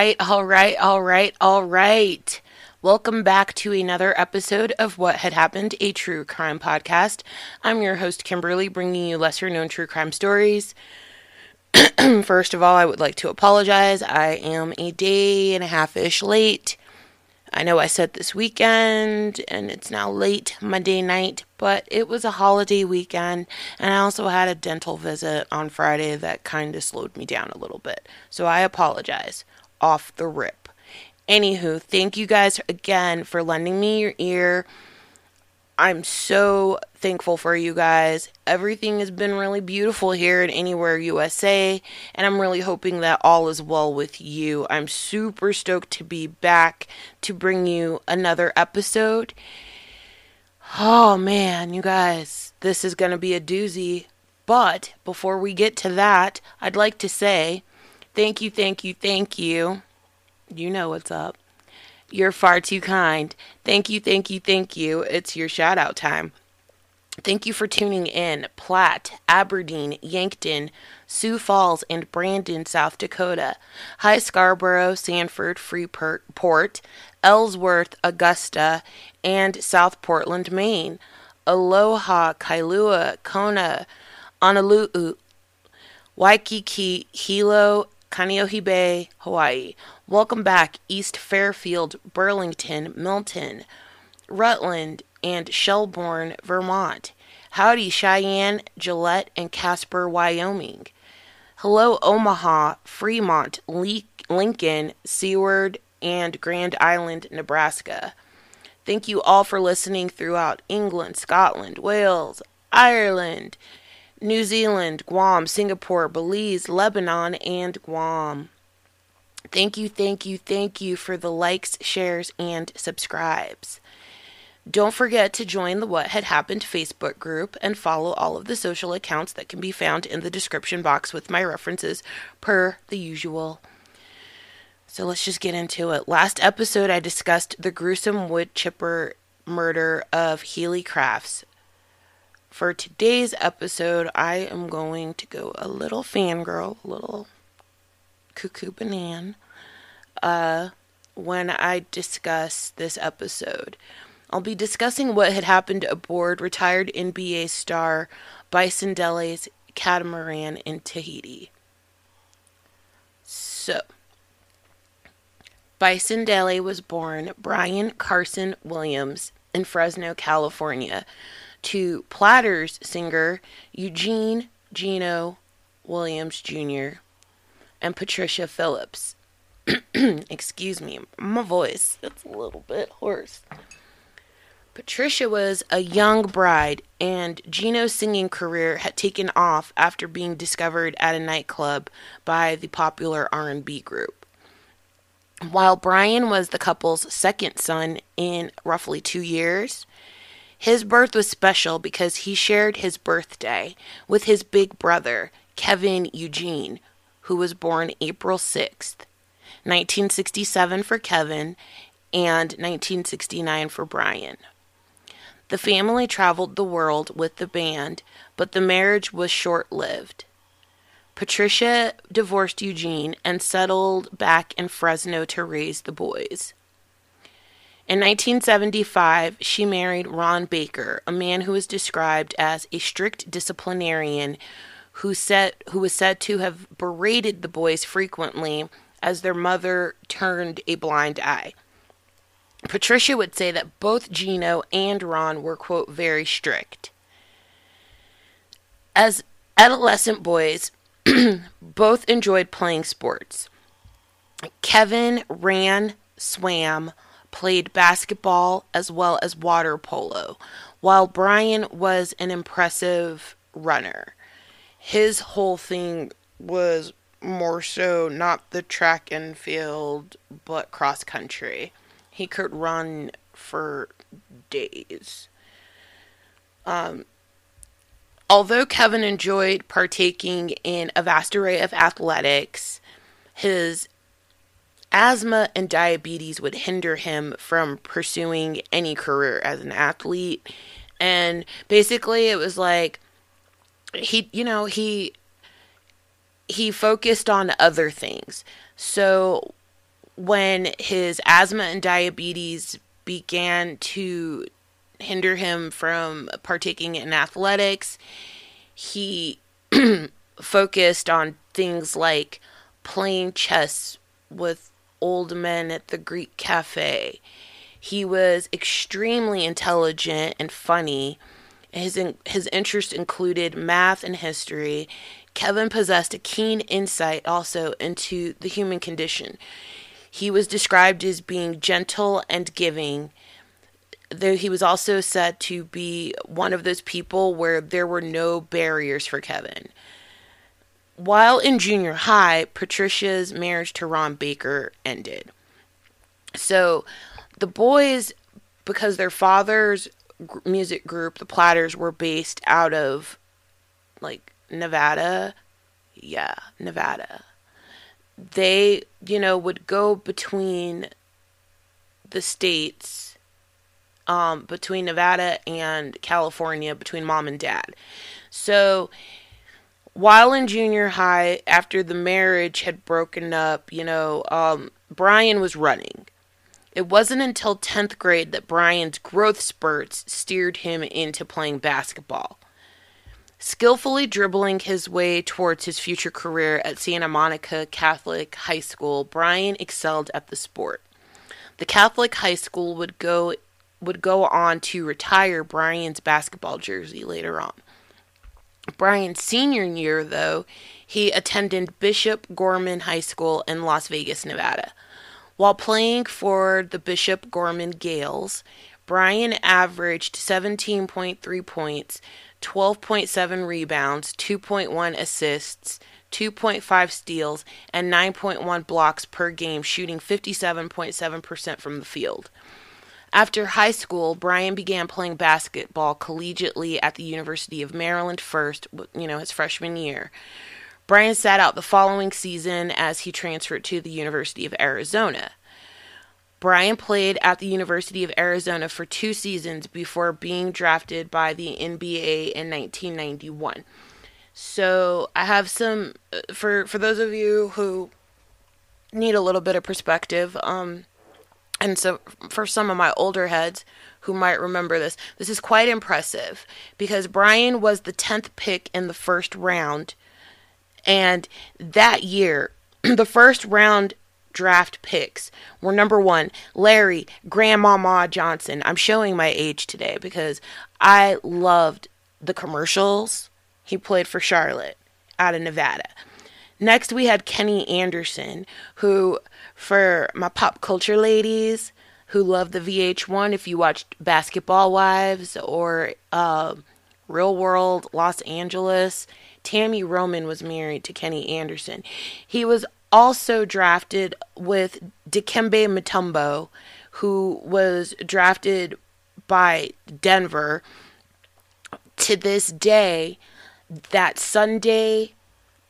right, all right, all right, all right. Welcome back to another episode of What Had Happened, a true crime podcast. I'm your host, Kimberly, bringing you lesser known true crime stories. First of all, I would like to apologize. I am a day and a half ish late. I know I said this weekend, and it's now late Monday night, but it was a holiday weekend, and I also had a dental visit on Friday that kind of slowed me down a little bit. So I apologize off the rip. Anywho, thank you guys again for lending me your ear. I'm so thankful for you guys. Everything has been really beautiful here in Anywhere USA, and I'm really hoping that all is well with you. I'm super stoked to be back to bring you another episode. Oh man, you guys, this is going to be a doozy. But before we get to that, I'd like to say thank you, thank you, thank you. You know what's up. You're far too kind. Thank you, thank you, thank you. It's your shout out time. Thank you for tuning in. Platt, Aberdeen, Yankton, Sioux Falls, and Brandon, South Dakota. High Scarborough, Sanford, Freeport, Ellsworth, Augusta, and South Portland, Maine. Aloha, Kailua, Kona, Honolulu, Waikiki, Hilo, Kaneohe Bay, Hawaii. Welcome back, East Fairfield, Burlington, Milton, Rutland, and Shelburne, Vermont. Howdy, Cheyenne, Gillette, and Casper, Wyoming. Hello, Omaha, Fremont, Le- Lincoln, Seward, and Grand Island, Nebraska. Thank you all for listening throughout England, Scotland, Wales, Ireland, New Zealand, Guam, Singapore, Belize, Lebanon, and Guam. Thank you, thank you, thank you for the likes, shares, and subscribes. Don't forget to join the What Had Happened Facebook group and follow all of the social accounts that can be found in the description box with my references per the usual. So let's just get into it. Last episode, I discussed the gruesome wood chipper murder of Helle Crafts. For today's episode, I am going to go a little fangirl, a little cuckoo banana, uh, when I discuss this episode. I'll be discussing what had happened aboard retired NBA star Bison Dele's catamaran in Tahiti. So, Bison Dele was born Brian Carson Williams in Fresno, California, to Platters singer Eugene Gino Williams Jr. and Patricia Phillips. Excuse me, my voice, it's a little bit hoarse. Patricia was a young bride, and Gino's singing career had taken off after being discovered at a nightclub by the popular R&B group. While Brian was the couple's second son in roughly two years, his birth was special because he shared his birthday with his big brother, Kevin Eugene, who was born April 6th, 1967 for Kevin and 1969 for Brian. The family traveled the world with the band, but the marriage was short lived. Patricia divorced Eugene and settled back in Fresno to raise the boys. In 1975, she married Ron Baker, a man who was described as a strict disciplinarian who, said, who was said to have berated the boys frequently as their mother turned a blind eye. Patricia would say that both Gino and Ron were, quote, very strict. As adolescent boys, both enjoyed playing sports. Kevin ran, swam, played basketball as well as water polo, while Brian was an impressive runner. His whole thing was more so not the track and field, but cross country. He could run for days. Um, although Kevin enjoyed partaking in a vast array of athletics, his asthma and diabetes would hinder him from pursuing any career as an athlete. And basically, it was like he, you know, he he focused on other things. So when his asthma and diabetes began to hinder him from partaking in athletics, he focused on things like playing chess with old men at the Greek cafe. He was extremely intelligent and funny. His his interests included math and history. Kevin possessed a keen insight also into the human condition. He was described as being gentle and giving, though he was also said to be one of those people where there were no barriers for Kevin. While in junior high, Patricia's marriage to Ron Baker ended. So the boys, because their father's music group, the Platters, were based out of like Nevada. Yeah, Nevada. They, you know, would go between the states, um, between Nevada and California, between mom and dad. So, while in junior high, after the marriage had broken up, you know, um, Brian was running. It wasn't until 10th grade that Brian's growth spurts steered him into playing basketball. Skillfully dribbling his way towards his future career at Santa Monica Catholic High School, Brian excelled at the sport. The Catholic high school would go would go on to retire Brian's basketball jersey later on. Brian's senior year, though, he attended Bishop Gorman High School in Las Vegas, Nevada. While playing for the Bishop Gorman Gaels, Brian averaged 17.3 points, 12.7 rebounds, 2.1 assists, 2.5 steals, and 9.1 blocks per game, shooting 57.7% from the field. After high school, Brian began playing basketball collegiately at the University of Maryland first, you know, his freshman year. Brian sat out the following season as he transferred to the University of Arizona. Brian played at the University of Arizona for two seasons before being drafted by the NBA in 1991. So I have some uh, for for those of you who need a little bit of perspective. Um, and so for some of my older heads who might remember this, this is quite impressive because Brian was the 10th pick in the first round. And that year, the first round draft picks were number one, Larry Grandmama Johnson. I'm showing my age today because I loved the commercials. He played for Charlotte out of Nevada. Next, we had Kenny Anderson, who, for my pop culture ladies who love the VH1, if you watched Basketball Wives or uh, Real World Los Angeles, Tammy Roman was married to Kenny Anderson. He was also drafted with Dikembe Mutombo, who was drafted by Denver. To this day, that Sunday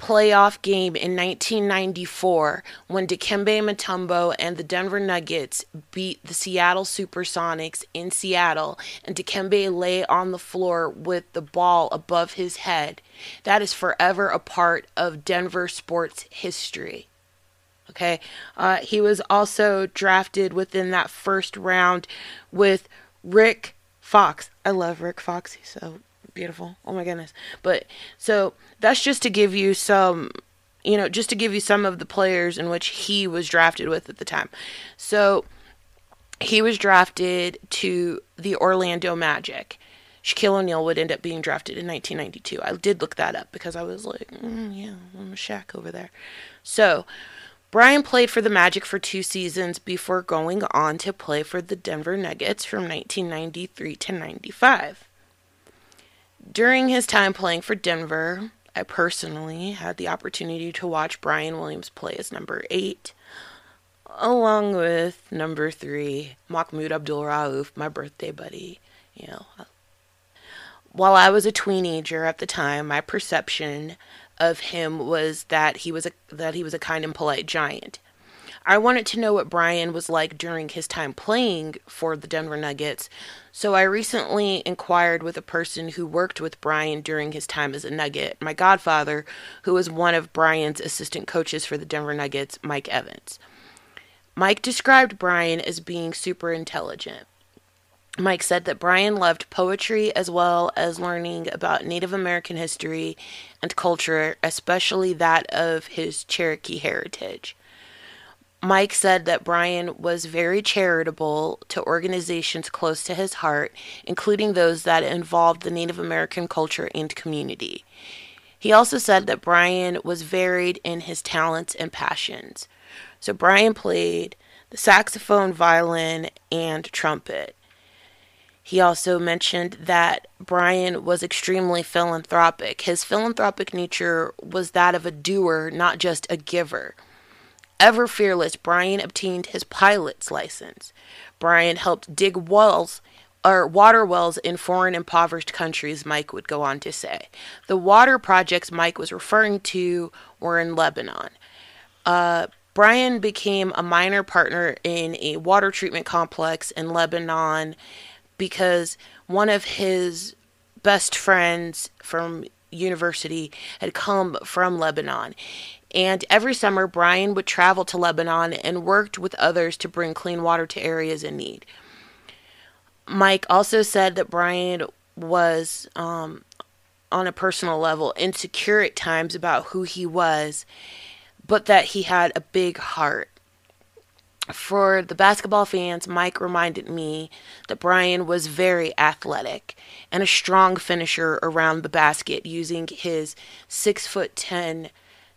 playoff game in 1994 when Dikembe Mutombo and the Denver Nuggets beat the Seattle Supersonics in Seattle and Dikembe lay on the floor with the ball above his head. That is forever a part of Denver sports history. Okay. Uh, he was also drafted within that first round with Rick Fox. I love Rick Fox. He's so beautiful. Oh my goodness. But so that's just to give you some you know, just to give you some of the players in which he was drafted with at the time. So he was drafted to the Orlando Magic. Shaquille O'Neal would end up being drafted in 1992. I did look that up because I was like, mm, yeah, I'm a Shaq over there. So, Brian played for the Magic for two seasons before going on to play for the Denver Nuggets from 1993 to 95. During his time playing for Denver, I personally had the opportunity to watch Brian Williams play as number eight, along with number three, Mahmoud Abdul Rauf, my birthday buddy. You know, while I was a teenager at the time, my perception of him was that he was a that he was a kind and polite giant. I wanted to know what Brian was like during his time playing for the Denver Nuggets, so I recently inquired with a person who worked with Brian during his time as a Nugget, my godfather, who was one of Brian's assistant coaches for the Denver Nuggets, Mike Evans. Mike described Brian as being super intelligent. Mike said that Brian loved poetry as well as learning about Native American history and culture, especially that of his Cherokee heritage. Mike said that Brian was very charitable to organizations close to his heart, including those that involved the Native American culture and community. He also said that Brian was varied in his talents and passions. So, Brian played the saxophone, violin, and trumpet. He also mentioned that Brian was extremely philanthropic. His philanthropic nature was that of a doer, not just a giver. Ever fearless, Brian obtained his pilot's license. Brian helped dig wells or water wells in foreign impoverished countries, Mike would go on to say. The water projects Mike was referring to were in Lebanon. Uh, Brian became a minor partner in a water treatment complex in Lebanon because one of his best friends from university had come from Lebanon. And every summer, Brian would travel to Lebanon and worked with others to bring clean water to areas in need. Mike also said that Brian was, um, on a personal level, insecure at times about who he was, but that he had a big heart for the basketball fans, Mike reminded me that Brian was very athletic and a strong finisher around the basket using his 6 foot 10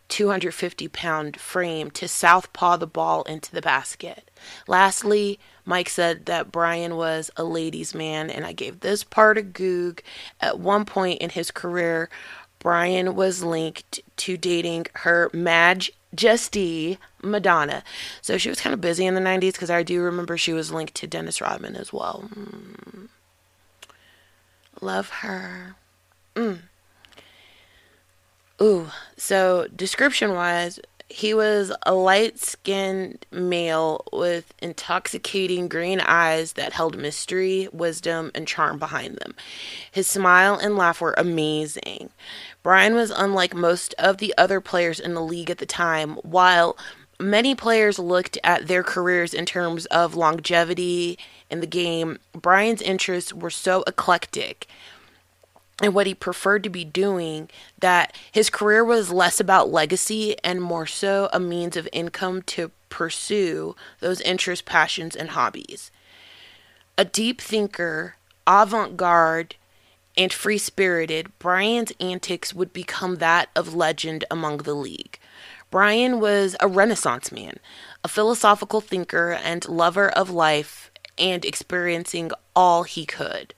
250 pound frame to southpaw the ball into the basket. Lastly, Mike said that Brian was a ladies' man, and I gave this part a goog. At one point in his career, Brian was linked to dating her Madge Justy Madonna. So she was kind of busy in the 90s because I do remember she was linked to Dennis Rodman as well. Mm. Love her. Mm. Ooh, so description wise, he was a light skinned male with intoxicating green eyes that held mystery, wisdom, and charm behind them. His smile and laugh were amazing. Brian was unlike most of the other players in the league at the time, while many players looked at their careers in terms of longevity in the game. Brian's interests were so eclectic and what he preferred to be doing that his career was less about legacy and more so a means of income to pursue those interests, passions, and hobbies. A deep thinker, avant garde, and free spirited, Brian's antics would become that of legend among the league. Brian was a Renaissance man, a philosophical thinker and lover of life and experiencing all he could.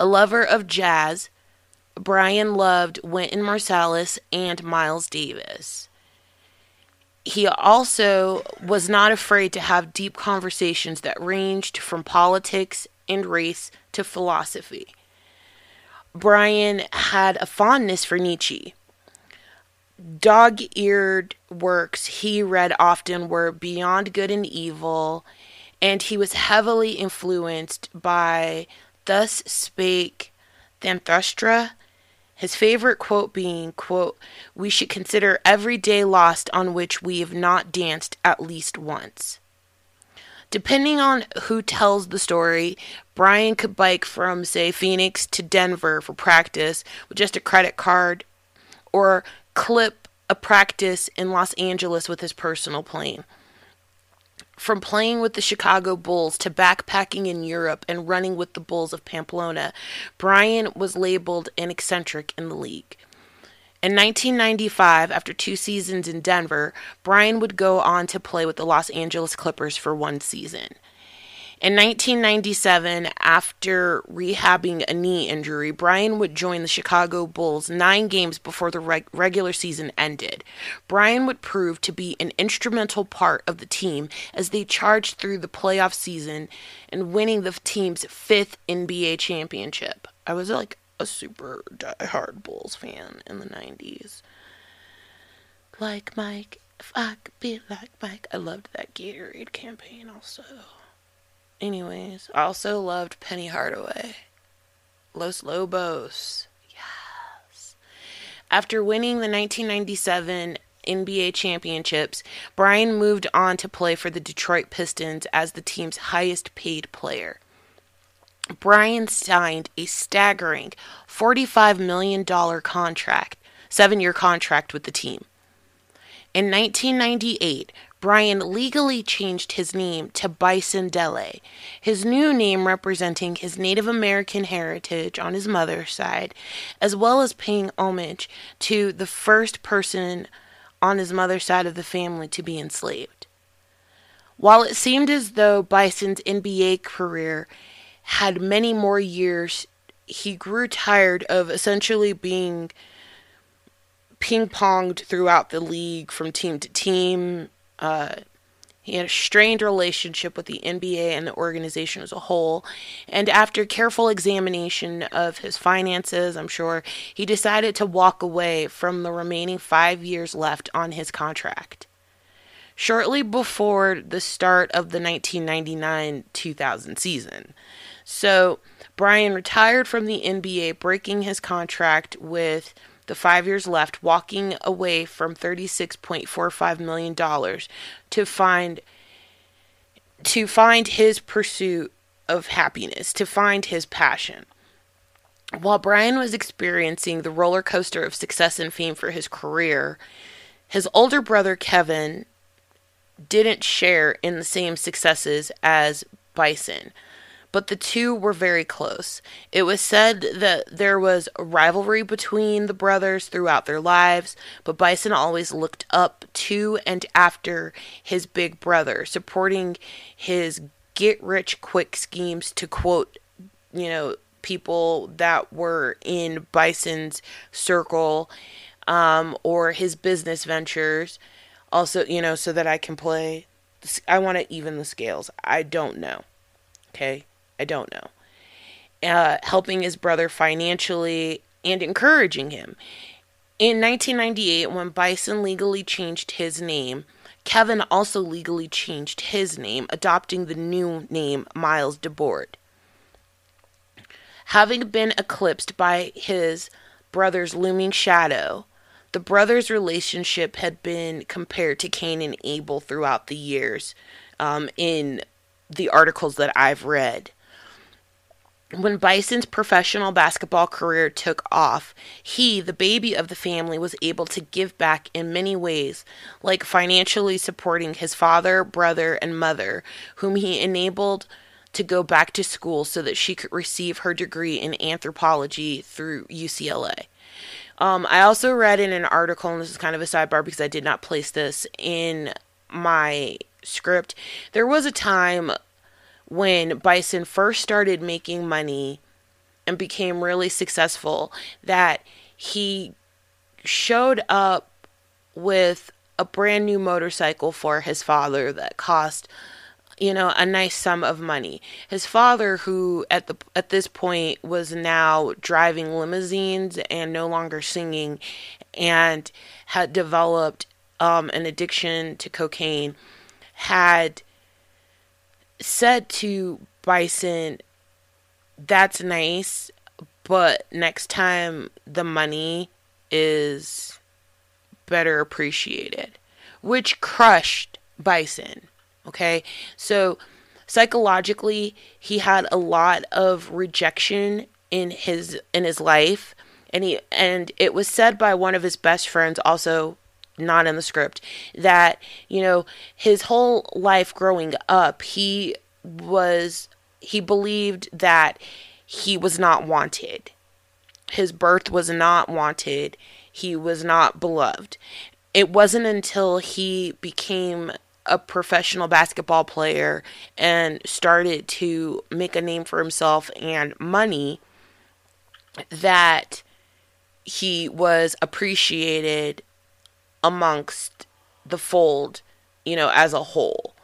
A lover of jazz, Brian loved Wynton Marsalis and Miles Davis. He also was not afraid to have deep conversations that ranged from politics and race to philosophy. Brian had a fondness for Nietzsche. Dog eared works he read often were Beyond Good and Evil, and he was heavily influenced by Thus Spake Zarathustra. His favorite quote being, quote, We should consider every day lost on which we have not danced at least once. Depending on who tells the story, Brian could bike from, say, Phoenix to Denver for practice with just a credit card, or clip a practice in Los Angeles with his personal plane. From playing with the Chicago Bulls to backpacking in Europe and running with the Bulls of Pamplona, Brian was labeled an eccentric in the league. In 1995, after two seasons in Denver, Brian would go on to play with the Los Angeles Clippers for one season. In 1997, after rehabbing a knee injury, Brian would join the Chicago Bulls nine games before the reg- regular season ended. Brian would prove to be an instrumental part of the team as they charged through the playoff season and winning the team's fifth NBA championship. I was like a super die-hard Bulls fan in the 90s. Like Mike, if I could be like Mike. I loved that Gatorade campaign also. Anyways, I also loved Penny Hardaway. Los Lobos. Yes. After winning the 1997 NBA championships, Brian moved on to play for the Detroit Pistons as the team's highest paid player. Brian signed a staggering $45 million contract, seven year contract with the team. In 1998, Brian legally changed his name to Bison Dele, his new name representing his Native American heritage on his mother's side, as well as paying homage to the first person on his mother's side of the family to be enslaved. While it seemed as though Bison's NBA career had many more years, he grew tired of essentially being ping ponged throughout the league from team to team uh, he had a strained relationship with the NBA and the organization as a whole. And after careful examination of his finances, I'm sure, he decided to walk away from the remaining five years left on his contract. Shortly before the start of the 1999 2000 season. So, Brian retired from the NBA, breaking his contract with the five years left, walking away from $36.45 million to find to find his pursuit of happiness, to find his passion. While Brian was experiencing the roller coaster of success and fame for his career, his older brother Kevin didn't share in the same successes as Bison but the two were very close. It was said that there was rivalry between the brothers throughout their lives, but Bison always looked up to and after his big brother, supporting his get rich quick schemes to quote, you know, people that were in Bison's circle um, or his business ventures. Also, you know, so that I can play. I want to even the scales. I don't know. Okay. I don't know. Uh, helping his brother financially and encouraging him. In 1998, when Bison legally changed his name, Kevin also legally changed his name, adopting the new name Miles Dabord. Having been eclipsed by his brother's looming shadow, the brothers' relationship had been compared to Cain and Abel throughout the years um, in the articles that I've read when Bison's professional basketball career took off, he, the baby of the family, was able to give back in many ways, like financially supporting his father, brother, and mother, whom he enabled to go back to school so that she could receive her degree in anthropology through UCLA. Um, I also read in an article, and this is kind of a sidebar because I did not place this in my script. There was a time when Bison first started making money and became really successful that he showed up with a brand new motorcycle for his father that cost you know a nice sum of money. His father who at the at this point was now driving limousines and no longer singing and had developed um, an addiction to cocaine had said to Bison, that's nice, but next time the money is better appreciated, which crushed Bison. Okay, so psychologically, he had a lot of rejection in his in his life, and he and it was said by one of his best friends, also not in the script, that, you know, his whole life growing up, he was, he believed that he was not wanted. His birth was not wanted. He was not beloved. It wasn't until he became a professional basketball player and started to make a name for himself and money that he was appreciated amongst the fold, you know, as a whole.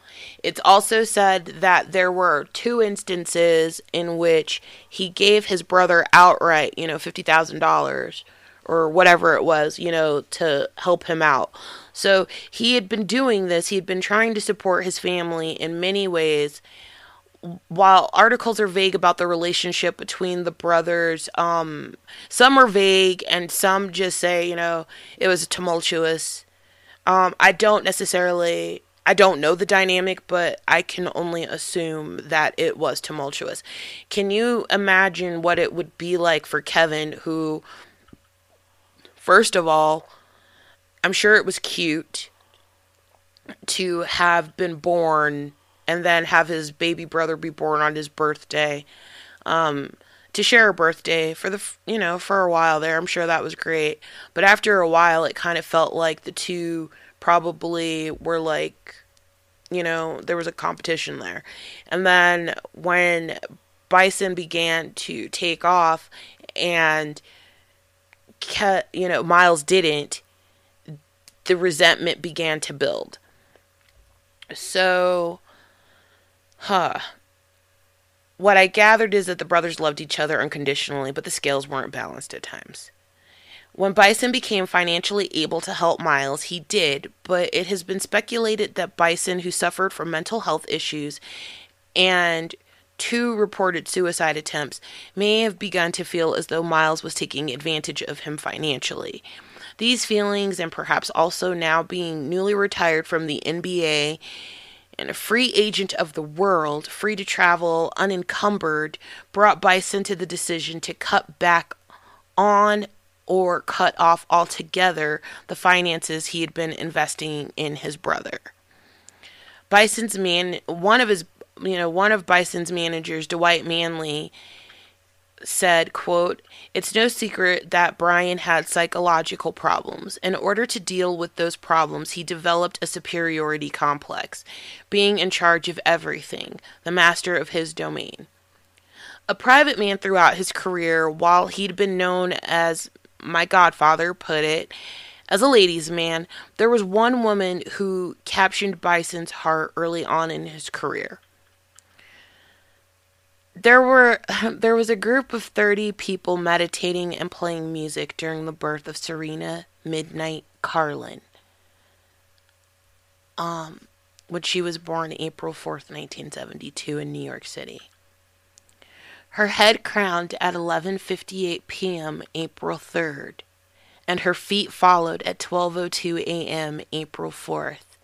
It's also said that there were two instances in which he gave his brother outright, you know, $50,000 or whatever it was, you know, to help him out. So he had been doing this, he had been trying to support his family in many ways. While articles are vague about the relationship between the brothers, um, some are vague and some just say, you know, it was tumultuous. Um, I don't necessarily I don't know the dynamic, but I can only assume that it was tumultuous. Can you imagine what it would be like for Kevin, who, first of all, I'm sure it was cute to have been born and then have his baby brother be born on his birthday. Um, to share a birthday for the you know for a while there i'm sure that was great but after a while it kind of felt like the two probably were like you know there was a competition there and then when bison began to take off and you know miles didn't the resentment began to build. So, huh. What I gathered is that the brothers loved each other unconditionally, but the scales weren't balanced at times. When Bison became financially able to help Miles, he did, but it has been speculated that Bison, who suffered from mental health issues and two reported suicide attempts, may have begun to feel as though Miles was taking advantage of him financially. These feelings, and perhaps also now being newly retired from the NBA and a free agent of the world, free to travel unencumbered, brought Bison to the decision to cut back on or cut off altogether the finances he had been investing in his brother. Bison's man, one of his, you know, one of Bison's managers, Dwight Manley, said, quote, It's no secret that Brian had psychological problems. In order to deal with those problems, he developed a superiority complex, being in charge of everything, the master of his domain. A private man throughout his career, while he'd been known as my godfather put it, as a ladies' man, there was one woman who captured Bison's heart early on in his career there were there was a group of 30 people meditating and playing music during the birth of Serena Midnight Karlan. Um when she was born April 4th, 1972 in New York City. Her head crowned at 11:58 p.m. April 3rd, and her feet followed at 12:02 a.m. April 4th,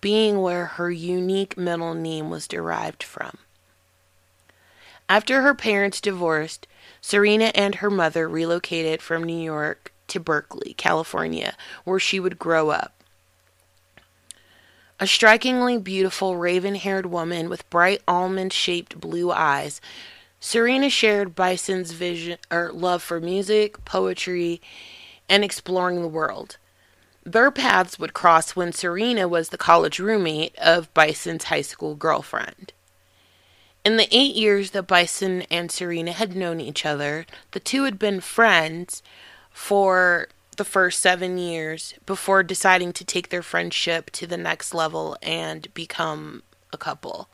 being where her unique middle name was derived from. After her parents divorced, Serena and her mother relocated from New York to Berkeley, California, where she would grow up. A strikingly beautiful raven haired woman with bright almond shaped blue eyes, Serena shared Bison's vision or love for music, poetry, and exploring the world. Their paths would cross when Serena was the college roommate of Bison's high school girlfriend. In the eight years that Bison and Serena had known each other, the two had been friends for the first seven years before deciding to take their friendship to the next level and become a couple.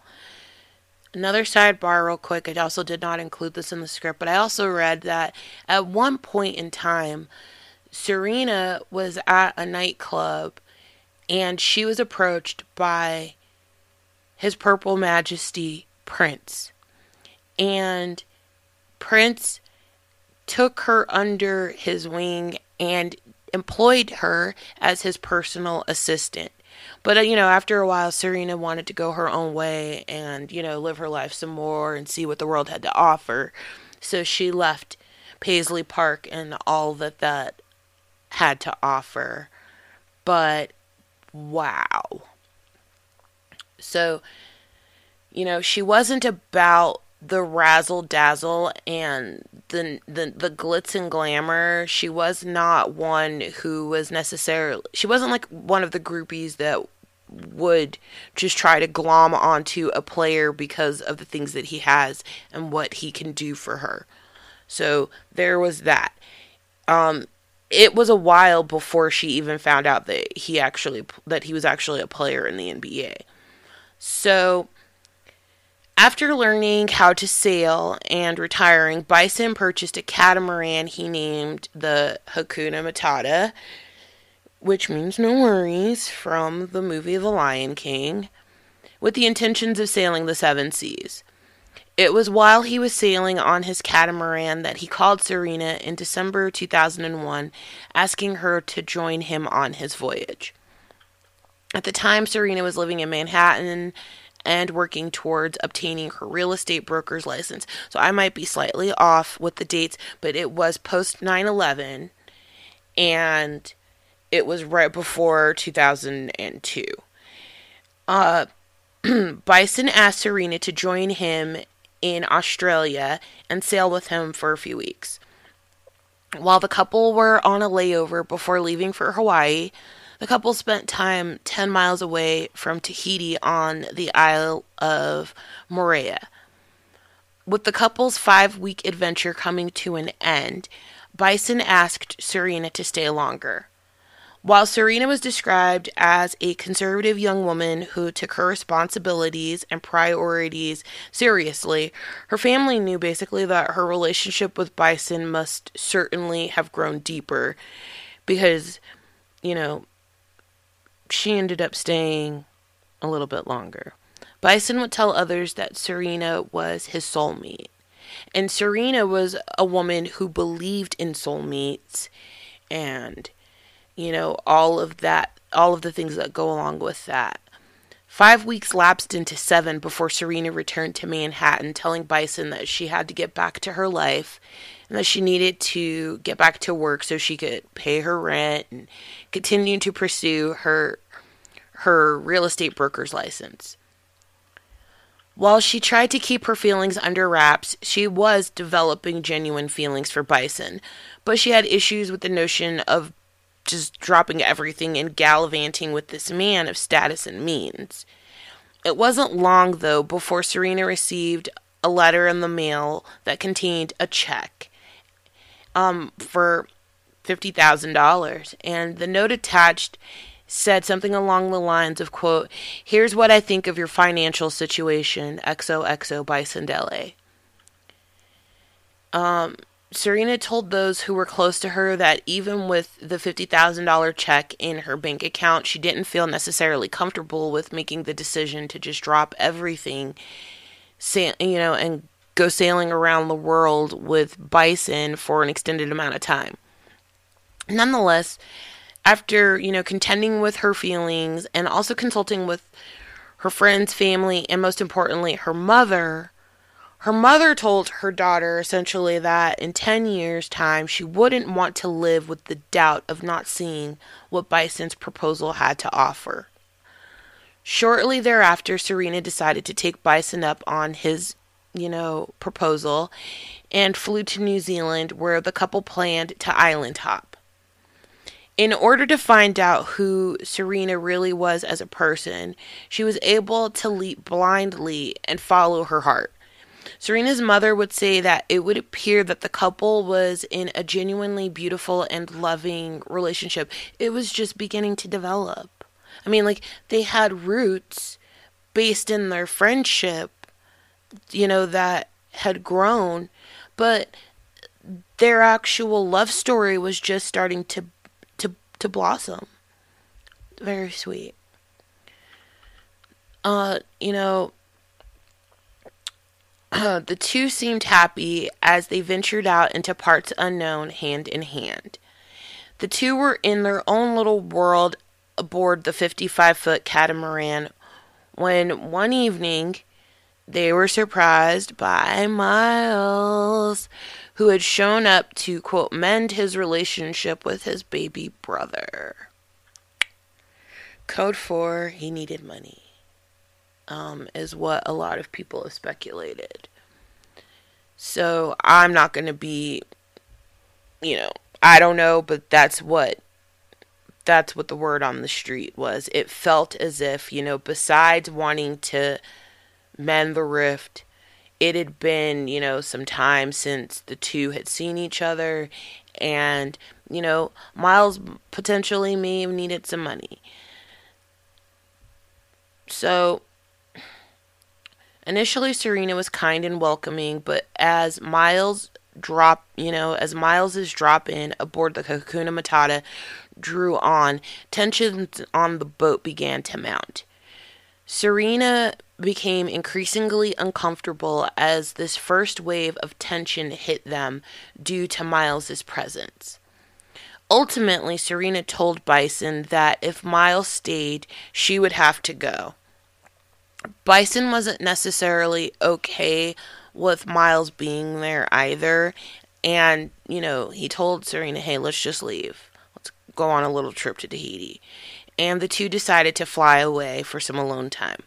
Another sidebar, real quick. I also did not include this in the script, but I also read that at one point in time, Serena was at a nightclub and she was approached by His Purple Majesty Prince. And Prince took her under his wing and employed her as his personal assistant. But, uh, you know, after a while, Serena wanted to go her own way and, you know, live her life some more and see what the world had to offer. So she left Paisley Park and all that that had to offer. But wow. So, you know, she wasn't about the razzle dazzle and the, the the glitz and glamour. She was not one who was necessarily she wasn't like one of the groupies that would just try to glom onto a player because of the things that he has and what he can do for her. So there was that. Um, it was a while before she even found out that he actually that he was actually a player in the NBA. So after learning how to sail and retiring, Bison purchased a catamaran he named the Hakuna Matata, which means no worries, from the movie The Lion King, with the intentions of sailing the seven seas. It was while he was sailing on his catamaran that he called Serena in December 2001, asking her to join him on his voyage. At the time, Serena was living in Manhattan and working towards obtaining her real estate broker's license. So I might be slightly off with the dates, but it was post 9 11 and it was right before 2002. Uh, Bison asked Serena to join him in Australia and sail with him for a few weeks. While the couple were on a layover before leaving for Hawaii, the couple spent time 10 miles away from Tahiti on the Isle of Moorea. With the couple's five week adventure coming to an end, Bison asked Serena to stay longer. While Serena was described as a conservative young woman who took her responsibilities and priorities seriously, her family knew basically that her relationship with Bison must certainly have grown deeper because, you know, she ended up staying a little bit longer. Bison would tell others that Serena was his soulmate. And Serena was a woman who believed in soulmates and you know, all of that, all of the things that go along with that. Five weeks lapsed into seven before Serena returned to Manhattan, telling Bison that she had to get back to her life and that she needed to get back to work so she could pay her rent and continue to pursue her her real estate broker's license. While she tried to keep her feelings under wraps, she was developing genuine feelings for Bison, but she had issues with the notion of just dropping everything and gallivanting with this man of status and means. It wasn't long, though, before Serena received a letter in the mail that contained a check um, for $50,000. And the note attached said something along the lines of, quote, Here's what I think of your financial situation, XOXO Bison Dele. Um, Serena told those who were close to her that even with the $50,000 check in her bank account, she didn't feel necessarily comfortable with making the decision to just drop everything, you know, and go sailing around the world with Bison for an extended amount of time. Nonetheless, after, you know, contending with her feelings and also consulting with her friends, family, and most importantly, her mother, her mother told her daughter essentially that in 10 years' time she wouldn't want to live with the doubt of not seeing what Bison's proposal had to offer. Shortly thereafter, Serena decided to take Bison up on his, you know, proposal and flew to New Zealand where the couple planned to island hop. In order to find out who Serena really was as a person, she was able to leap blindly and follow her heart. Serena's mother would say that it would appear that the couple was in a genuinely beautiful and loving relationship. It was just beginning to develop. I mean, like, they had roots based in their friendship, you know, that had grown, but their actual love story was just starting to to to blossom. Very sweet. Uh, you know, Uh, the two seemed happy as they ventured out into parts unknown hand in hand. The two were in their own little world aboard the 55 foot catamaran when one evening they were surprised by Miles, who had shown up to, quote, mend his relationship with his baby brother. Code 4, he needed money, um, is what a lot of people have speculated. So I'm not going to be, you know, I don't know, but that's what that's what the word on the street was. It felt as if, you know, besides wanting to mend the rift, it had been, you know, some time since the two had seen each other and, you know, Miles potentially may have needed some money. So initially Serena was kind and welcoming, but as Miles drop, you know, as Miles's drop in aboard the Hakuna Matata drew on, tensions on the boat began to mount. Serena became increasingly uncomfortable as this first wave of tension hit them due to Miles's presence. Ultimately, Serena told Bison that if Miles stayed, she would have to go. Bison wasn't necessarily okay with Miles being there either. And, you know, he told Serena, hey, let's just leave. Let's go on a little trip to Tahiti. And the two decided to fly away for some alone time.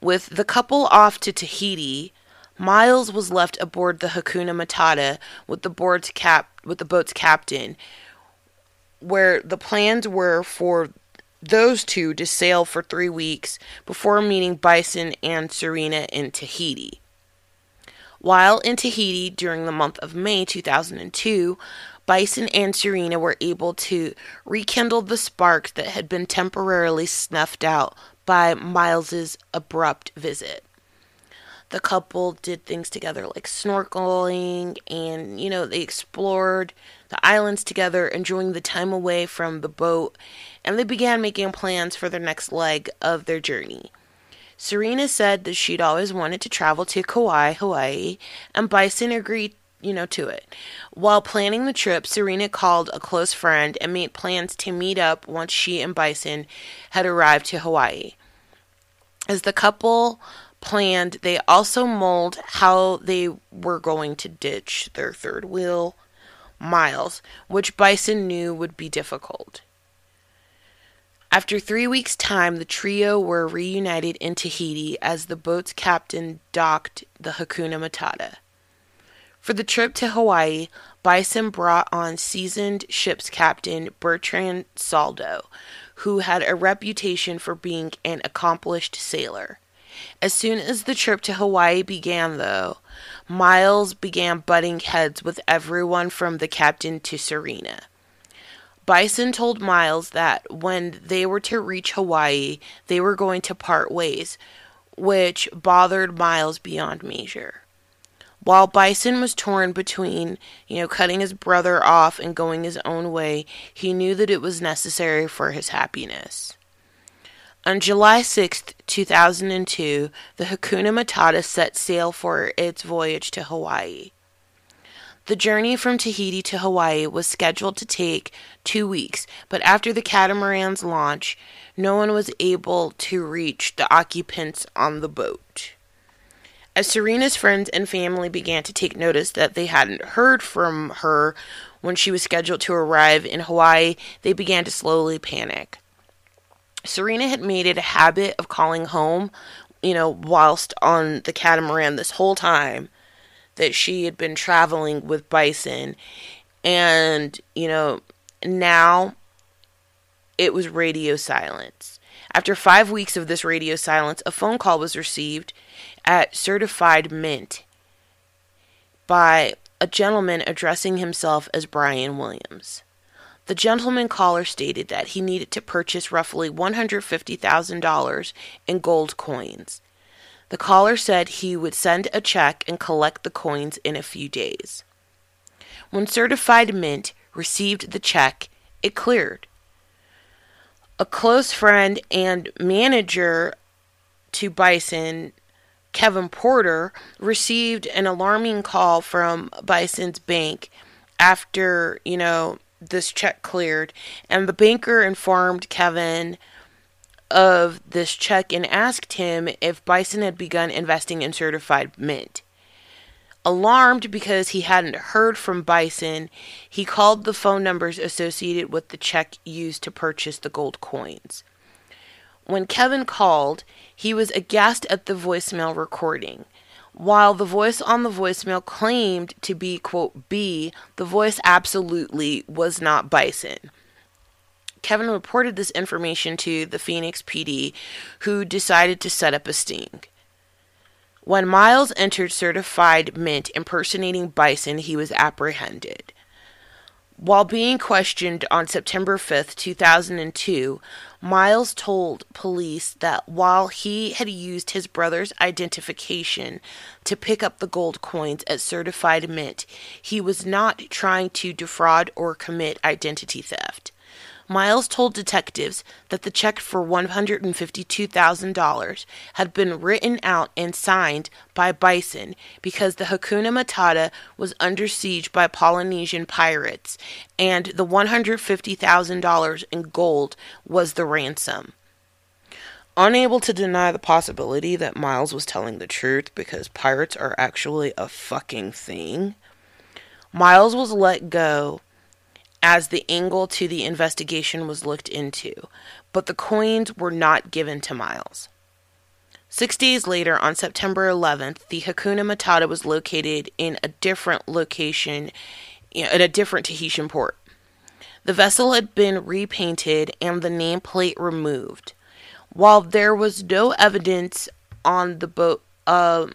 With the couple off to Tahiti, Miles was left aboard the Hakuna Matata with the board's cap with the boat's captain, where the plans were for those two to sail for three weeks before meeting Bison and Serena in Tahiti. While in Tahiti during the month of May 2002, Bison and Serena were able to rekindle the spark that had been temporarily snuffed out by Miles's abrupt visit. The couple did things together like snorkeling and, you know, they explored the islands together, enjoying the time away from the boat, and they began making plans for their next leg of their journey. Serena said that she'd always wanted to travel to Kauai, Hawaii, and Bison agreed, you know, to it. While planning the trip, Serena called a close friend and made plans to meet up once she and Bison had arrived to Hawaii. As the couple planned, they also mulled how they were going to ditch their third wheel, Miles, which Bison knew would be difficult. After three weeks' time, the trio were reunited in Tahiti as the boat's captain docked the Hakuna Matata. For the trip to Hawaii, Bison brought on seasoned ship's captain Bertrand Saldo, who had a reputation for being an accomplished sailor. As soon as the trip to Hawaii began, though, Miles began butting heads with everyone from the captain to Serena. Bison told Miles that when they were to reach Hawaii, they were going to part ways, which bothered Miles beyond measure. While Bison was torn between, you know, cutting his brother off and going his own way, he knew that it was necessary for his happiness. On July 6, 2002, the Hakuna Matata set sail for its voyage to Hawaii. The journey from Tahiti to Hawaii was scheduled to take two weeks, but after the catamaran's launch, no one was able to reach the occupants on the boat. As Serena's friends and family began to take notice that they hadn't heard from her when she was scheduled to arrive in Hawaii, they began to slowly panic. Serena had made it a habit of calling home, you know, whilst on the catamaran this whole time that she had been traveling with Bison. And, you know, now it was radio silence. After five weeks of this radio silence, a phone call was received at Certified Mint by a gentleman addressing himself as Brian Williams. The gentleman caller stated that he needed to purchase roughly $150,000 in gold coins. The caller said he would send a check and collect the coins in a few days. When Certified Mint received the check, it cleared. A close friend and manager to Bison, Kevin Porter, received an alarming call from Bison's bank after, you know, this check cleared, and the banker informed Kevin of this check and asked him if Bison had begun investing in certified mint. Alarmed because he hadn't heard from Bison, he called the phone numbers associated with the check used to purchase the gold coins. When Kevin called, he was aghast at the voicemail recording. While the voice on the voicemail claimed to be, quote, B, the voice absolutely was not Bison. Kevin reported this information to the Phoenix PD, who decided to set up a sting. When Miles entered certified mint impersonating Bison, he was apprehended. While being questioned on September 5th, 2002, Miles told police that while he had used his brother's identification to pick up the gold coins at Certified Mint, he was not trying to defraud or commit identity theft. Miles told detectives that the check for $152,000 had been written out and signed by Bison because the Hakuna Matata was under siege by Polynesian pirates, and the $150,000 in gold was the ransom. Unable to deny the possibility that Miles was telling the truth because pirates are actually a fucking thing, Miles was let go as the angle to the investigation was looked into, but the coins were not given to Miles. Six days later, on September 11th, the Hakuna Matata was located in a different location, in a different Tahitian port. The vessel had been repainted and the nameplate removed. While there was no evidence on the boat, uh,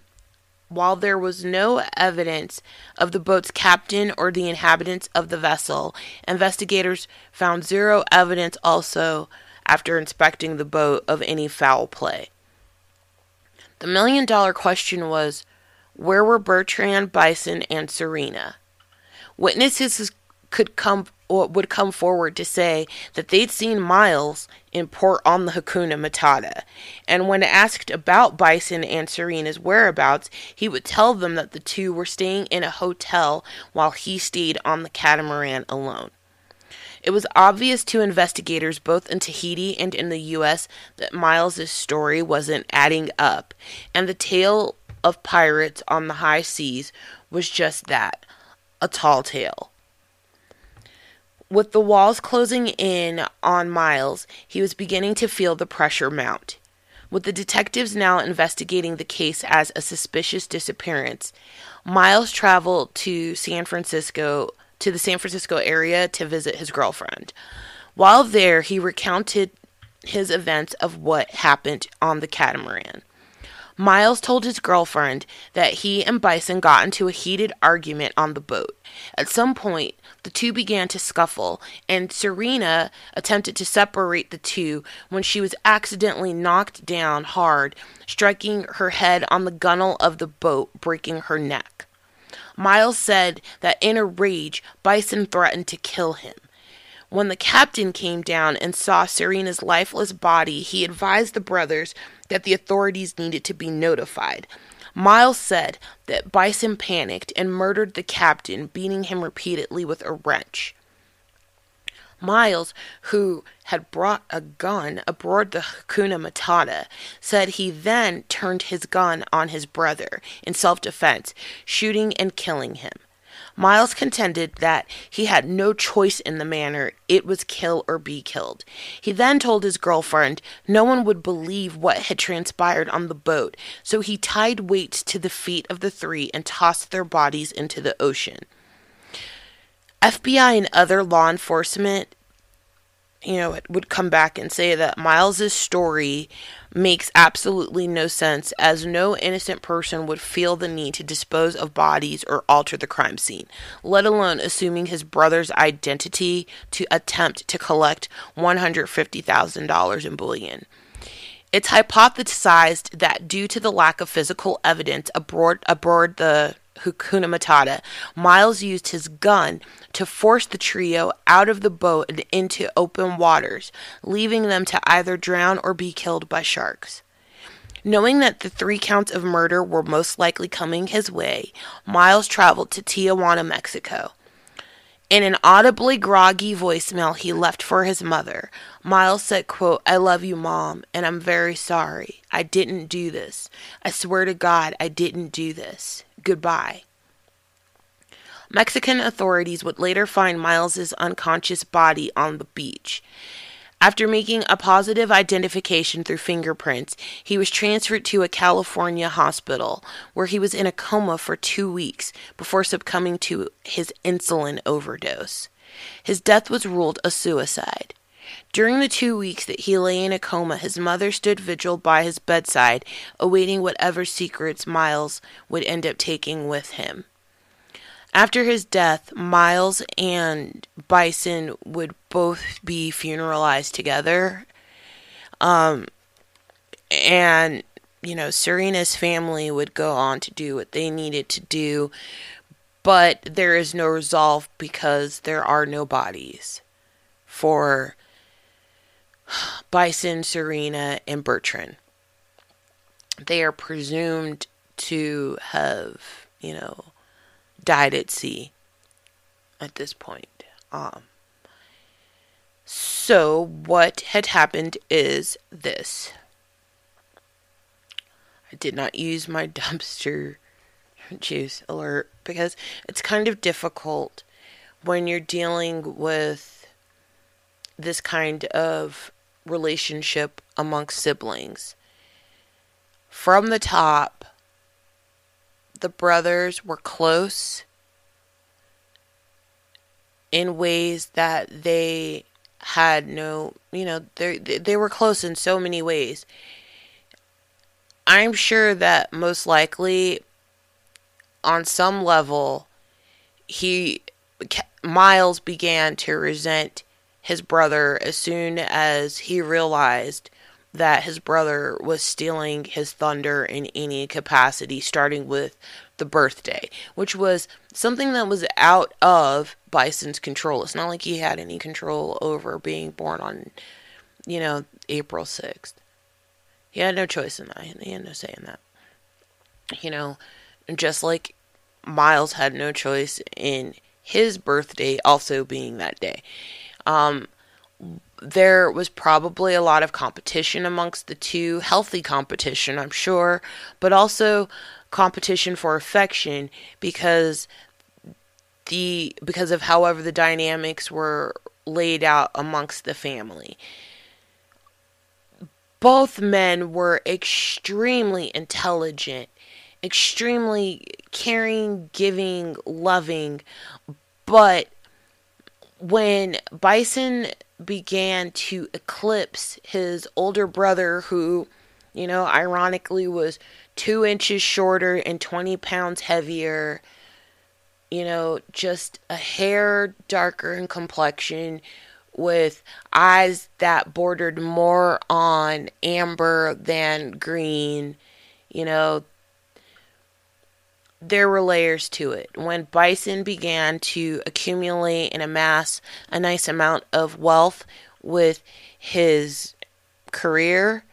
while there was no evidence of the boat's captain or the inhabitants of the vessel, investigators found zero evidence also after inspecting the boat of any foul play. The million dollar question was where were Bertrand, Bison, and Serena? Witnesses could come or would come forward to say that they'd seen Miles in port on the Hakuna Matata, and when asked about Bison and Serena's whereabouts, he would tell them that the two were staying in a hotel while he stayed on the catamaran alone. It was obvious to investigators both in Tahiti and in the US that Miles's story wasn't adding up, and the tale of pirates on the high seas was just that, a tall tale. With the walls closing in on Miles, he was beginning to feel the pressure mount. With the detectives now investigating the case as a suspicious disappearance, Miles traveled to San Francisco to the San Francisco area to visit his girlfriend. While there, he recounted his events of what happened on the catamaran. Miles told his girlfriend that he and Bison got into a heated argument on the boat. At some point, the two began to scuffle, and Serena attempted to separate the two when she was accidentally knocked down hard, striking her head on the gunwale of the boat, breaking her neck. Miles said that in a rage, Bison threatened to kill him. When the captain came down and saw Serena's lifeless body, he advised the brothers that the authorities needed to be notified. Miles said that Bison panicked and murdered the captain, beating him repeatedly with a wrench. Miles, who had brought a gun aboard the Hakuna Matata, said he then turned his gun on his brother in self defense, shooting and killing him. Miles contended that he had no choice in the matter, it was kill or be killed. He then told his girlfriend no one would believe what had transpired on the boat, so he tied weights to the feet of the three and tossed their bodies into the ocean. FBI and other law enforcement you know, it would come back and say that Miles's story makes absolutely no sense as no innocent person would feel the need to dispose of bodies or alter the crime scene, let alone assuming his brother's identity to attempt to collect $150,000 in bullion. It's hypothesized that due to the lack of physical evidence aboard, aboard the Hakuna Matata, Miles used his gun to force the trio out of the boat and into open waters, leaving them to either drown or be killed by sharks. Knowing that the three counts of murder were most likely coming his way, Miles traveled to Tijuana, Mexico. In an audibly groggy voicemail he left for his mother, Miles said, quote, I love you, Mom, and I'm very sorry. I didn't do this. I swear to God, I didn't do this. Goodbye. Mexican authorities would later find Miles's unconscious body on the beach. After making a positive identification through fingerprints, he was transferred to a California hospital where he was in a coma for two weeks before succumbing to his insulin overdose. His death was ruled a suicide. During the two weeks that he lay in a coma, his mother stood vigil by his bedside, awaiting whatever secrets Miles would end up taking with him. After his death, Miles and Bison would both be funeralized together. Um, and, you know, Serena's family would go on to do what they needed to do, but there is no resolve because there are no bodies for Bison, Serena, and Bertrand. They are presumed to have, you know, died at sea at this point. Um, so, what had happened is this. I did not use my dumpster juice alert because it's kind of difficult when you're dealing with this kind of relationship amongst siblings. From the top, the brothers were close in ways that they had no, you know, they they were close in so many ways. I'm sure that most likely on some level he Miles began to resent his brother as soon as he realized that his brother was stealing his thunder in any capacity, starting with the birthday, which was something that was out of Bison's control. It's not like he had any control over being born on, you know, April 6th. He had no choice in that. He had no say in that. You know, just like Miles had no choice in his birthday also being that day. Um, there was probably a lot of competition amongst the two, healthy competition, I'm sure, but also competition for affection because the because of however the dynamics were laid out amongst the family. Both men were extremely intelligent, extremely caring, giving, loving, but when Bison began to eclipse his older brother, who, you know, ironically was two inches shorter and 20 pounds heavier, you know, just a hair darker in complexion with eyes that bordered more on amber than green, you know, there were layers to it. When Bison began to accumulate and amass a nice amount of wealth with his career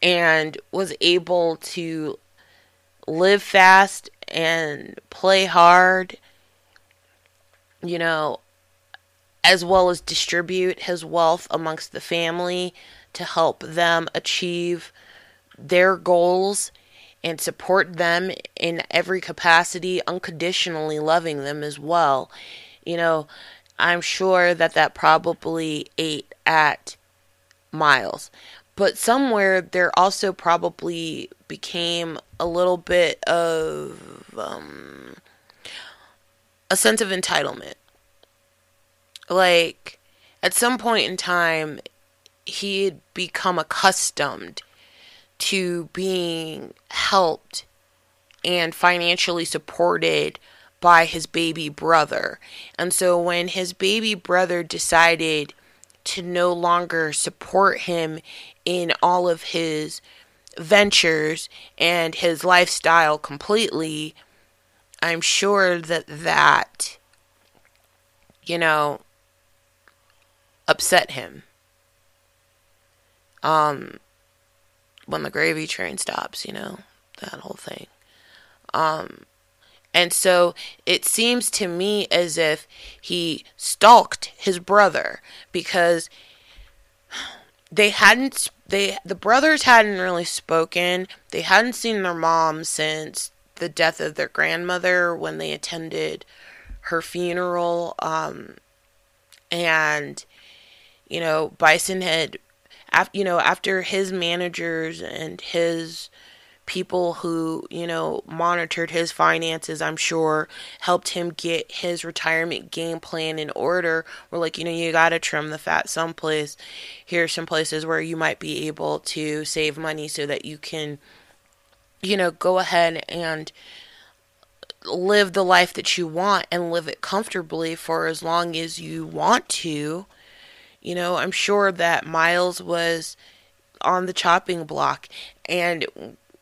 and was able to live fast and play hard, you know, as well as distribute his wealth amongst the family to help them achieve their goals and support them in every capacity, unconditionally loving them as well. You know, I'm sure that that probably ate at Miles. But somewhere there also probably became a little bit of um, a sense of entitlement. Like, at some point in time, he had become accustomed to being helped and financially supported by his baby brother. And so when his baby brother decided to no longer support him in all of his ventures and his lifestyle completely, I'm sure that that, you know, upset him. Um, when the gravy train stops, you know, that whole thing. Um, and so it seems to me as if he stalked his brother because they hadn't they the brothers hadn't really spoken. They hadn't seen their mom since the death of their grandmother when they attended her funeral um, and you know, Bison had, you know, after his managers and his people who, you know, monitored his finances, I'm sure, helped him get his retirement game plan in order. We're like, you know, you got to trim the fat someplace. Here are some places where you might be able to save money so that you can, you know, go ahead and live the life that you want and live it comfortably for as long as you want to. You know, I'm sure that Miles was on the chopping block and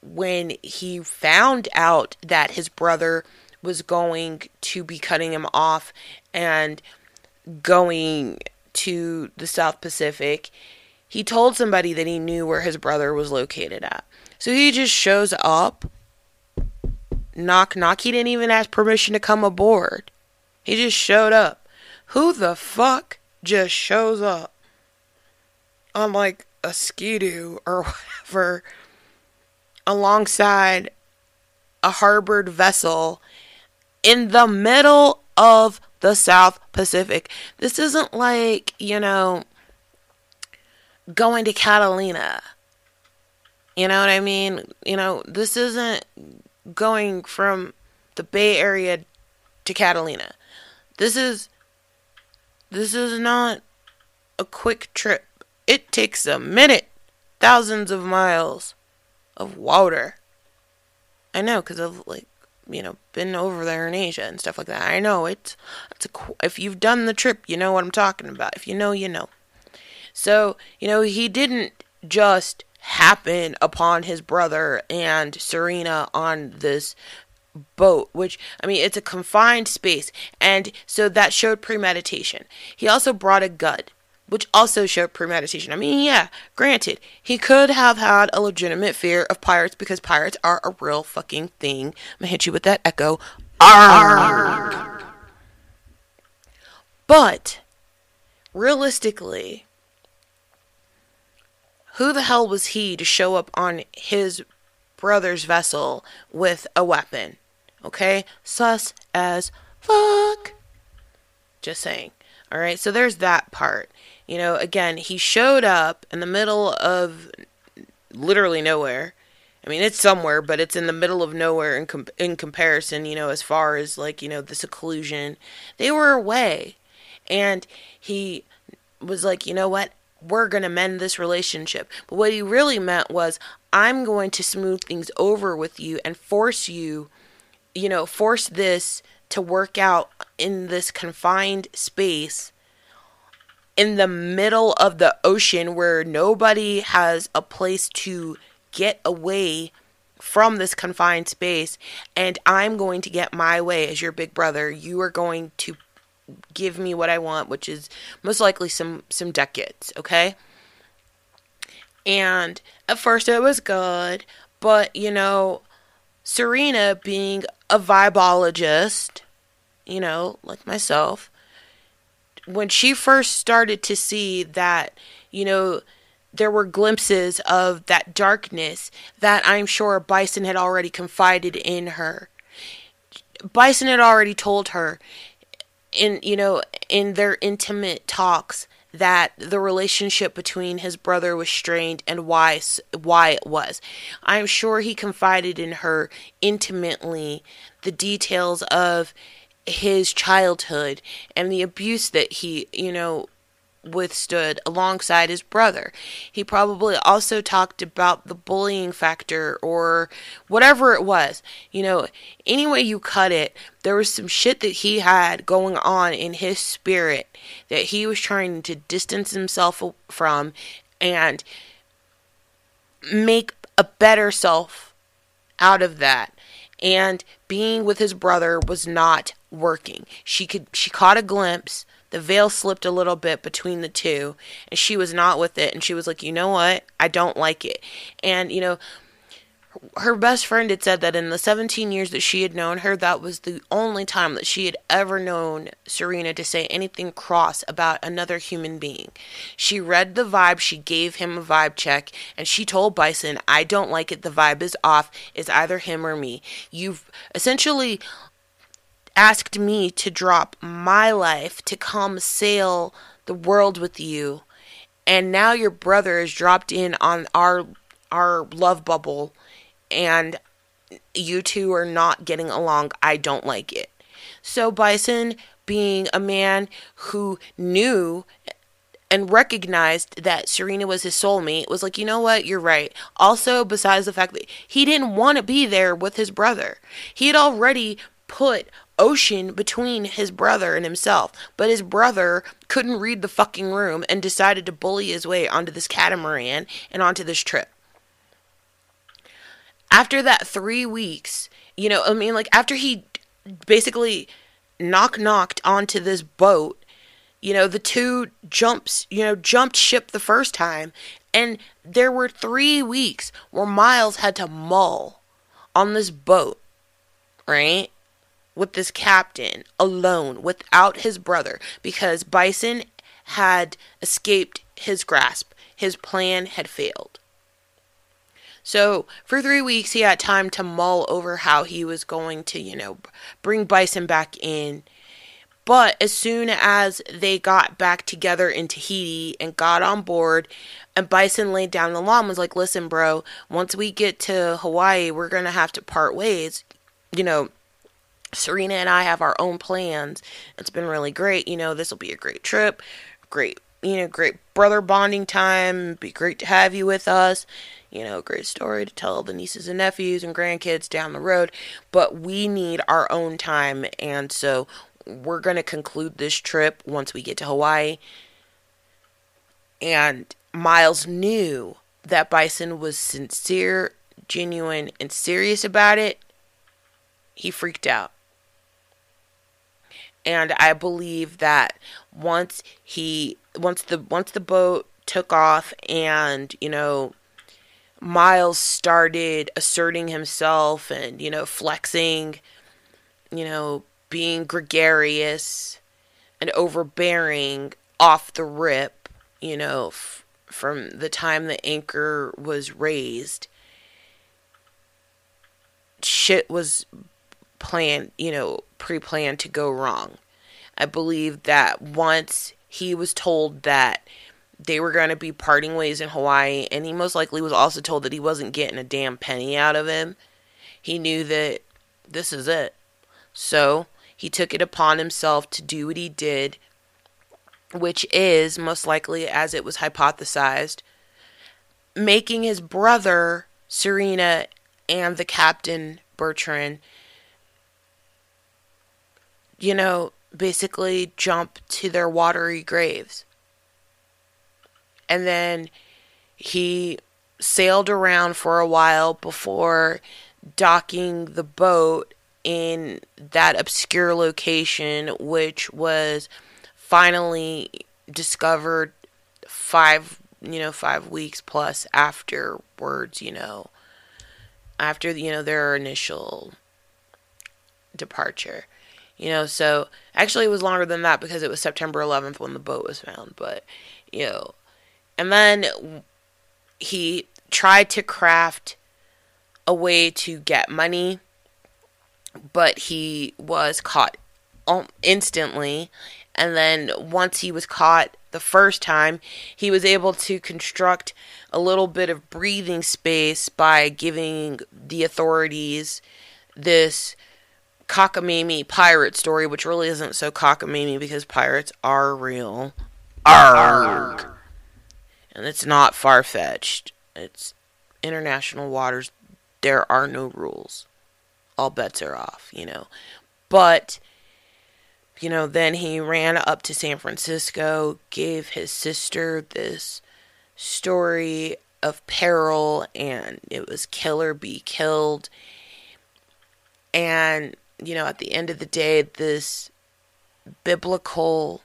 when he found out that his brother was going to be cutting him off and going to the South Pacific, he told somebody that he knew where his brother was located at. So he just shows up, knock, knock. He didn't even ask permission to come aboard. He just showed up. Who the fuck just shows up on like a skidoo or whatever alongside a harbored vessel in the middle of the South Pacific. This isn't like, you know, going to Catalina. You know what I mean? You know, this isn't going from the Bay Area to Catalina. This is this is not a quick trip. It takes a minute, thousands of miles of water. I know because I've like you know been over there in Asia and stuff like that. I know it's it's a if you've done the trip, you know what I'm talking about. If you know, you know. So you know he didn't just happen upon his brother and Serena on this boat, which I mean, it's a confined space, and so that showed premeditation. He also brought a gun which also showed premeditation. I mean, yeah, granted, he could have had a legitimate fear of pirates because pirates are a real fucking thing. I'm gonna hit you with that echo. Arr! But realistically, who the hell was he to show up on his brother's vessel with a weapon? Okay, sus as fuck. Just saying. All right, so there's that part. You know, again, he showed up in the middle of literally nowhere. I mean, it's somewhere, but it's in the middle of nowhere in com- in comparison, you know, as far as like, you know, the seclusion. They were away. And he was like, "You know what? We're going to mend this relationship." But what he really meant was, "I'm going to smooth things over with you and force you, you know, force this to work out in this confined space in the middle of the ocean where nobody has a place to get away from this confined space and I'm going to get my way as your big brother. You are going to give me what I want, which is most likely some some decades, okay? And at first it was good, but you know, Serena being a vibologist, you know, like myself, when she first started to see that, you know, there were glimpses of that darkness that I'm sure Bison had already confided in her. Bison had already told her in you know in their intimate talks that the relationship between his brother was strained and why why it was. I'm sure he confided in her intimately the details of his childhood and the abuse that he, you know, withstood alongside his brother. He probably also talked about the bullying factor or whatever it was. You know, any way you cut it, there was some shit that he had going on in his spirit that he was trying to distance himself from and make a better self out of that. And being with his brother was not working. She could she caught a glimpse. The veil slipped a little bit between the two, and she was not with it. And she was like, "You know what? I don't like it." And you know, her best friend had said that in the 17 years that she had known her, that was the only time that she had ever known Serena to say anything cross about another human being. She read the vibe, she gave him a vibe check, and she told Bison, I don't like it, the vibe is off, it's either him or me. You've essentially asked me to drop my life to come sail the world with you and now your brother is dropped in on our our love bubble and you two are not getting along. I don't like it. So Bison being a man who knew and recognized that Serena was his soulmate was like, you know what, you're right. Also, besides the fact that he didn't want to be there with his brother, he had already put ocean between his brother and himself. But his brother couldn't read the fucking room and decided to bully his way onto this catamaran and onto this trip. After that three weeks, you know, I mean, like, after he basically knock knocked onto this boat you know, the two jumps, you know, jumped ship the first time. And there were three weeks where Miles had to mull on this boat, right? With this captain alone without his brother because Bison had escaped his grasp. His plan had failed. So for three weeks, he had time to mull over how he was going to, you know, bring Bison back in but as soon as they got back together in Tahiti and got on board, and Bison laid down the law and was like, listen, bro, once we get to Hawaii, we're going to have to part ways. You know, Serena and I have our own plans. It's been really great. You know, this will be a great trip. Great, you know, great brother bonding time. Be great to have you with us. You know, great story to tell the nieces and nephews and grandkids down the road. But we need our own time. And so we're going to conclude this trip once we get to Hawaii. And Miles knew that Bison was sincere, genuine, and serious about it. He freaked out. And I believe that once he once the once the boat took off and, you know, Miles started asserting himself and, you know, flexing, you know, being gregarious and overbearing off the rip, you know, f- from the time the anchor was raised. Shit was planned, you know, pre planned to go wrong. I believe that once he was told that they were going to be parting ways in Hawaii, and he most likely was also told that he wasn't getting a damn penny out of him, he knew that this is it. So he took it upon himself to do what he did, which is, most likely as it was hypothesized, making his brother, Serena, and the captain, Bertrand, you know, basically jump to their watery graves. And then he sailed around for a while before docking the boat in that obscure location, which was finally discovered five, you know, five weeks plus afterwards, you know, after, you know, their initial departure. You know, so actually it was longer than that because it was September 11th when the boat was found, but, you know, and then he tried to craft a way to get money but he was caught um, instantly. And then once he was caught the first time, he was able to construct a little bit of breathing space by giving the authorities this cockamamie pirate story, which really isn't so cockamamie because pirates are real. Arg. And it's not far fetched. It's international waters. There are no rules all bets are off, you know. But, you know, then he ran up to San Francisco, gave his sister this story of peril, and it was kill or be killed. And, you know, at the end of the day, this biblical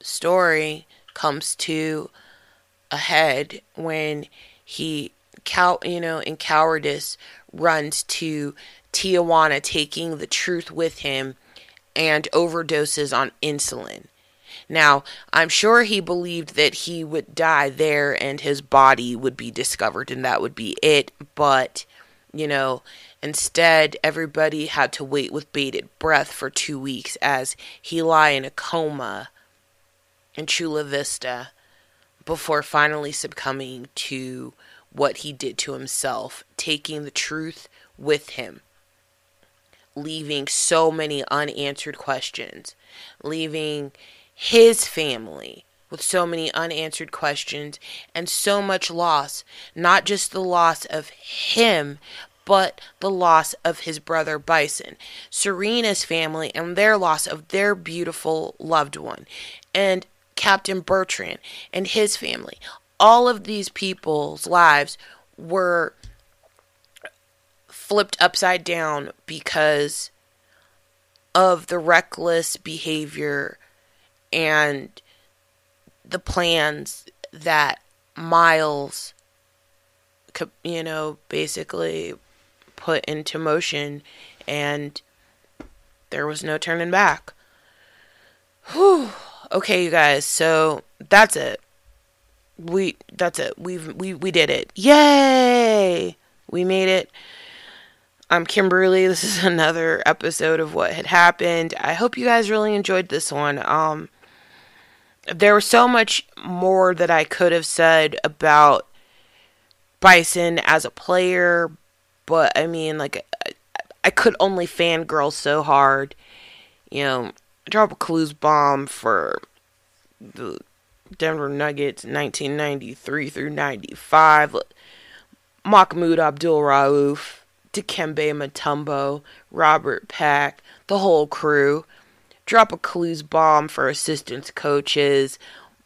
story comes to a head when he cow you know in cowardice runs to Tijuana taking the truth with him and overdoses on insulin. Now, I'm sure he believed that he would die there and his body would be discovered and that would be it, but, you know, instead, everybody had to wait with bated breath for two weeks as he lay in a coma in Chula Vista before finally succumbing to what he did to himself, taking the truth with him, leaving so many unanswered questions, leaving his family with so many unanswered questions and so much loss, not just the loss of him, but the loss of his brother Bison, Serena's family, and their loss of their beautiful loved one, and Captain Bertrand and his family. All of these people's lives were flipped upside down because of the reckless behavior and the plans that Miles, you know, basically put into motion, and there was no turning back. Whew. Okay, you guys, so that's it. We that's it. We've we we did it. Yay! We made it. I'm Kimberly. This is another episode of what had happened. I hope you guys really enjoyed this one. Um there was so much more that I could have said about Bison as a player, but I mean, like, I, I could only fangirl so hard. You know, drop a clues bomb for the Denver Nuggets 1993 through 95. Mahmoud Abdul Rauf, Dikembe Mutombo, Robert Pack, the whole crew drop a clues bomb for assistant coaches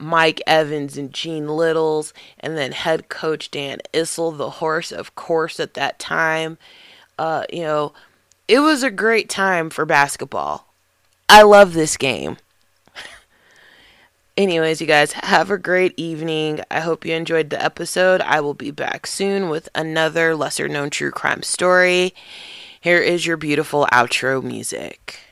Mike Evans and Gene Littles, and then head coach Dan Issel, the horse, of course, at that time. Uh, you know, it was a great time for basketball. I love this game. Anyways, you guys, have a great evening. I hope you enjoyed the episode. I will be back soon with another lesser known true crime story. Here is your beautiful outro music.